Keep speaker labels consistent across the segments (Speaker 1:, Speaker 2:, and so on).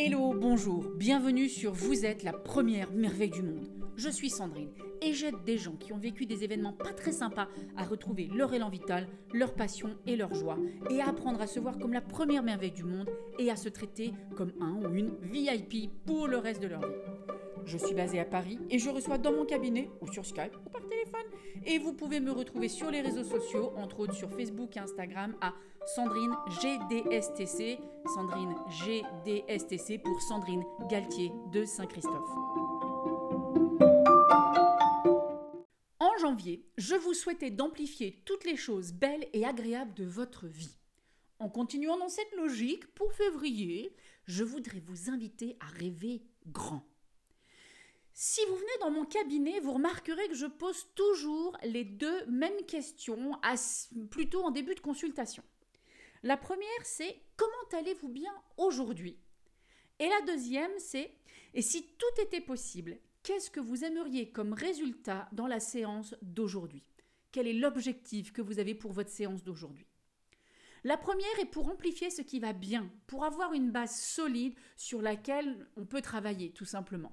Speaker 1: Hello, bonjour, bienvenue sur Vous êtes la première merveille du monde. Je suis Sandrine et j'aide des gens qui ont vécu des événements pas très sympas à retrouver leur élan vital, leur passion et leur joie et à apprendre à se voir comme la première merveille du monde et à se traiter comme un ou une VIP pour le reste de leur vie. Je suis basée à Paris et je reçois dans mon cabinet ou sur Skype ou par téléphone. Et vous pouvez me retrouver sur les réseaux sociaux, entre autres sur Facebook et Instagram à Sandrine GDSTC. Sandrine GDSTC pour Sandrine Galtier de Saint-Christophe. En janvier, je vous souhaitais d'amplifier toutes les choses belles et agréables de votre vie. En continuant dans cette logique, pour février, je voudrais vous inviter à rêver grand. Si vous venez dans mon cabinet, vous remarquerez que je pose toujours les deux mêmes questions, plutôt en début de consultation. La première, c'est comment allez-vous bien aujourd'hui? Et la deuxième, c'est et si tout était possible, qu'est-ce que vous aimeriez comme résultat dans la séance d'aujourd'hui? Quel est l'objectif que vous avez pour votre séance d'aujourd'hui? La première est pour amplifier ce qui va bien, pour avoir une base solide sur laquelle on peut travailler, tout simplement.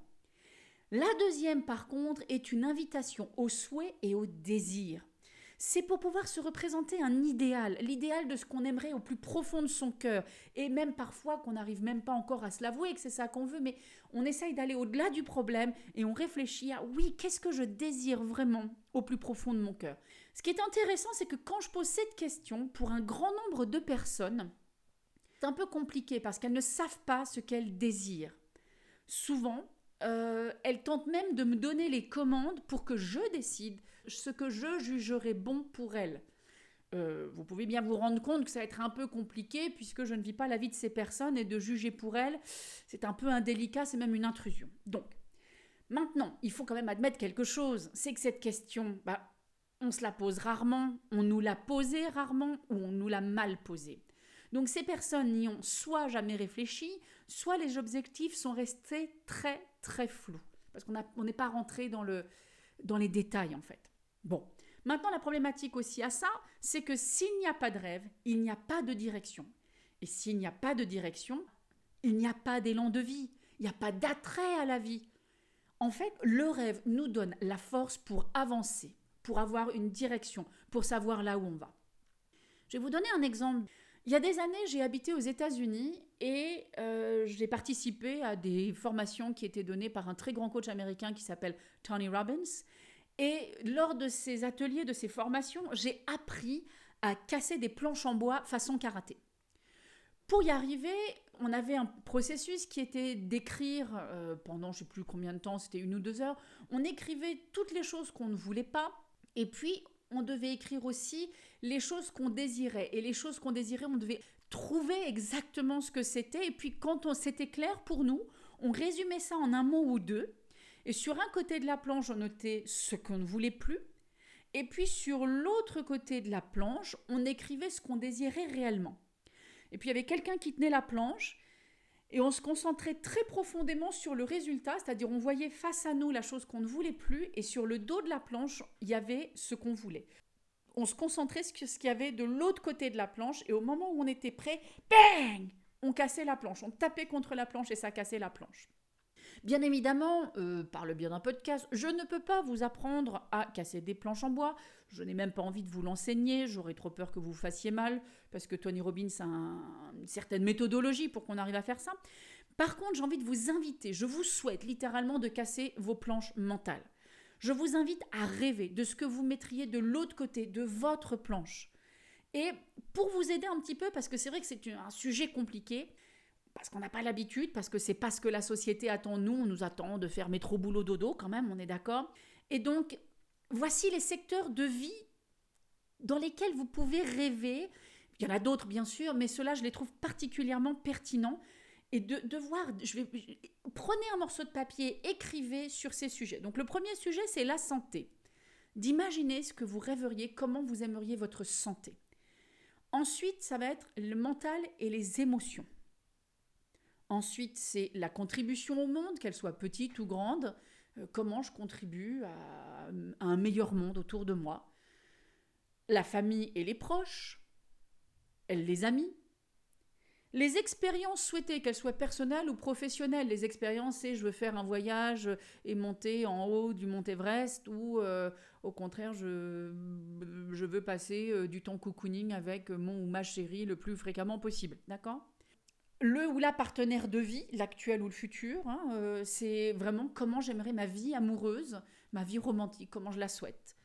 Speaker 1: La deuxième, par contre, est une invitation au souhait et au désir. C'est pour pouvoir se représenter un idéal, l'idéal de ce qu'on aimerait au plus profond de son cœur, et même parfois qu'on n'arrive même pas encore à se l'avouer que c'est ça qu'on veut, mais on essaye d'aller au-delà du problème et on réfléchit à oui, qu'est-ce que je désire vraiment au plus profond de mon cœur? Ce qui est intéressant, c'est que quand je pose cette question pour un grand nombre de personnes, c'est un peu compliqué parce qu'elles ne savent pas ce qu'elles désirent. Souvent, euh, elle tente même de me donner les commandes pour que je décide ce que je jugerai bon pour elle. Euh, vous pouvez bien vous rendre compte que ça va être un peu compliqué puisque je ne vis pas la vie de ces personnes et de juger pour elles, c'est un peu indélicat, c'est même une intrusion. Donc, maintenant, il faut quand même admettre quelque chose, c'est que cette question, bah, on se la pose rarement, on nous l'a posée rarement ou on nous l'a mal posée. Donc ces personnes n'y ont soit jamais réfléchi, soit les objectifs sont restés très très flous, parce qu'on n'est pas rentré dans, le, dans les détails en fait. Bon, maintenant la problématique aussi à ça, c'est que s'il n'y a pas de rêve, il n'y a pas de direction. Et s'il n'y a pas de direction, il n'y a pas d'élan de vie, il n'y a pas d'attrait à la vie. En fait, le rêve nous donne la force pour avancer, pour avoir une direction, pour savoir là où on va. Je vais vous donner un exemple. Il y a des années, j'ai habité aux États-Unis et euh, j'ai participé à des formations qui étaient données par un très grand coach américain qui s'appelle Tony Robbins. Et lors de ces ateliers, de ces formations, j'ai appris à casser des planches en bois façon karaté. Pour y arriver, on avait un processus qui était d'écrire euh, pendant je ne sais plus combien de temps, c'était une ou deux heures. On écrivait toutes les choses qu'on ne voulait pas et puis on devait écrire aussi les choses qu'on désirait. Et les choses qu'on désirait, on devait trouver exactement ce que c'était. Et puis quand on c'était clair pour nous, on résumait ça en un mot ou deux. Et sur un côté de la planche, on notait ce qu'on ne voulait plus. Et puis sur l'autre côté de la planche, on écrivait ce qu'on désirait réellement. Et puis il y avait quelqu'un qui tenait la planche et on se concentrait très profondément sur le résultat, c'est-à-dire on voyait face à nous la chose qu'on ne voulait plus et sur le dos de la planche, il y avait ce qu'on voulait. On se concentrait sur ce qu'il y avait de l'autre côté de la planche et au moment où on était prêt, bang On cassait la planche, on tapait contre la planche et ça cassait la planche. Bien évidemment, euh, par le biais d'un podcast, je ne peux pas vous apprendre à casser des planches en bois. Je n'ai même pas envie de vous l'enseigner. J'aurais trop peur que vous fassiez mal, parce que Tony Robbins a une certaine méthodologie pour qu'on arrive à faire ça. Par contre, j'ai envie de vous inviter, je vous souhaite littéralement de casser vos planches mentales. Je vous invite à rêver de ce que vous mettriez de l'autre côté de votre planche. Et pour vous aider un petit peu, parce que c'est vrai que c'est un sujet compliqué, parce qu'on n'a pas l'habitude, parce que c'est pas ce que la société attend nous, on nous attend de faire métro boulot dodo quand même, on est d'accord. Et donc voici les secteurs de vie dans lesquels vous pouvez rêver. Il y en a d'autres bien sûr, mais ceux-là je les trouve particulièrement pertinents et de, voir, je vais, prenez un morceau de papier, écrivez sur ces sujets. Donc le premier sujet, c'est la santé. D'imaginer ce que vous rêveriez, comment vous aimeriez votre santé. Ensuite, ça va être le mental et les émotions. Ensuite, c'est la contribution au monde, qu'elle soit petite ou grande. Euh, comment je contribue à, un meilleur monde autour de moi. La famille et les proches. Les amis. Les expériences souhaitées, qu'elles soient personnelles ou professionnelles, les expériences, c'est je veux faire un voyage et monter en haut du Mont Everest ou euh, au contraire, je, je veux passer euh, du temps cocooning avec mon ou ma chérie le plus fréquemment possible. D'accord? Le ou la partenaire de vie, l'actuel ou le futur, hein, euh, c'est vraiment comment j'aimerais ma vie amoureuse, ma vie romantique, comment je la souhaite.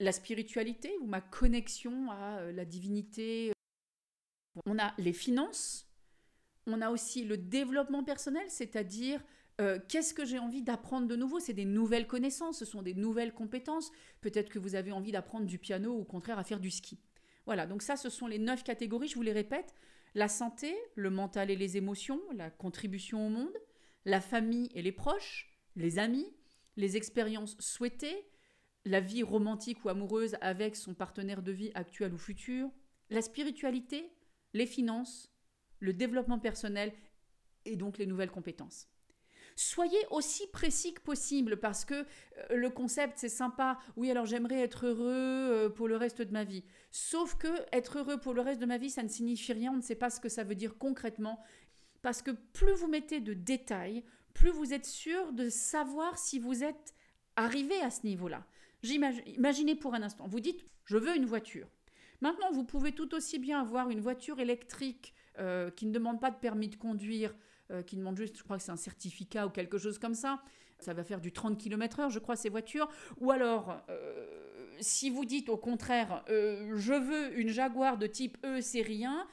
Speaker 1: La spiritualité ou ma connexion à la divinité, on a les finances, on a aussi le développement personnel, c'est-à-dire euh, qu'est-ce que j'ai envie d'apprendre de nouveau? C'est des nouvelles connaissances, ce sont des nouvelles compétences. Peut-être que vous avez envie d'apprendre du piano ou au contraire à faire du ski. Voilà, donc ça, ce sont les neuf catégories, je vous les répète. La santé, le mental et les émotions, la contribution au monde, la famille et les proches, les amis, les expériences souhaitées, la vie romantique ou amoureuse avec son partenaire de vie actuel ou futur, la spiritualité, les finances, le développement personnel et donc les nouvelles compétences. Soyez aussi précis que possible parce que euh, le concept c'est sympa. Oui, alors j'aimerais être heureux euh, pour le reste de ma vie. Sauf que être heureux pour le reste de ma vie, ça ne signifie rien. On ne sait pas ce que ça veut dire concrètement. Parce que plus vous mettez de détails, plus vous êtes sûr de savoir si vous êtes arrivé à ce niveau-là. Imaginez pour un instant, vous dites, je veux une voiture. Maintenant, vous pouvez tout aussi bien avoir une voiture électrique euh, qui ne demande pas de permis de conduire, euh, qui demande juste, je crois que c'est un certificat ou quelque chose comme ça. Ça va faire du 30 km/h, je crois, ces voitures. Ou alors, euh, si vous dites au contraire, je veux une Jaguar de type E série 1,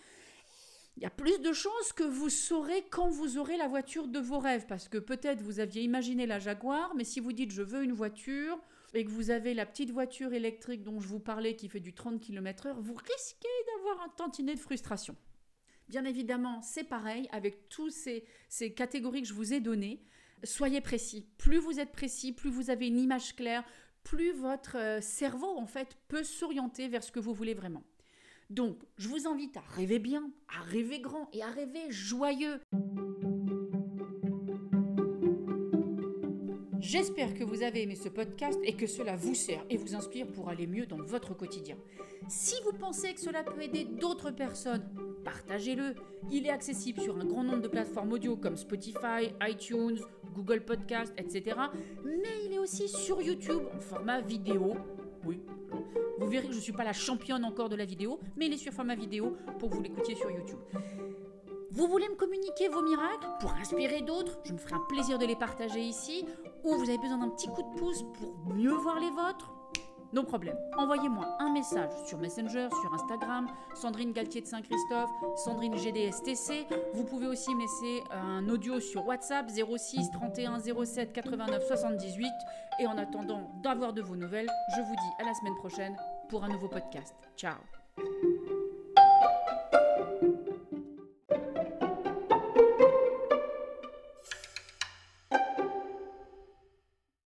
Speaker 1: il y a plus de chances que vous saurez quand vous aurez la voiture de vos rêves. Parce que peut-être vous aviez imaginé la Jaguar, mais si vous dites je veux une voiture, et que vous avez la petite voiture électrique dont je vous parlais qui fait du 30 km/h, vous risquez d'avoir un tantinet de frustration. Bien évidemment, c'est pareil avec toutes ces, ces catégories que je vous ai données. Soyez précis. Plus vous êtes précis, plus vous avez une image claire, plus votre euh, cerveau, en fait, peut s'orienter vers ce que vous voulez vraiment. Donc, je vous invite à rêver bien, à rêver grand et à rêver joyeux. J'espère que vous avez aimé ce podcast et que cela vous sert et vous inspire pour aller mieux dans votre quotidien. Si vous pensez que cela peut aider d'autres personnes, partagez-le. Il est accessible sur un grand nombre de plateformes audio comme Spotify, iTunes, Google Podcast, etc. Mais il est aussi sur YouTube en format vidéo. Oui, vous verrez que je ne suis pas la championne encore de la vidéo, mais il est sur format vidéo pour que vous l'écoutiez sur YouTube. Vous voulez me communiquer vos miracles pour inspirer d'autres? Je me ferai un plaisir de les partager ici. Ou vous avez besoin d'un petit coup de pouce pour mieux voir les vôtres? No problème. Envoyez-moi un message sur Messenger, sur Instagram, Sandrine Galtier de Saint-Christophe, Sandrine GDSTC. Vous pouvez aussi me laisser un audio sur WhatsApp 06 31 07 89 78. Et en attendant d'avoir de vos nouvelles, je vous dis à la semaine prochaine pour un nouveau podcast. Ciao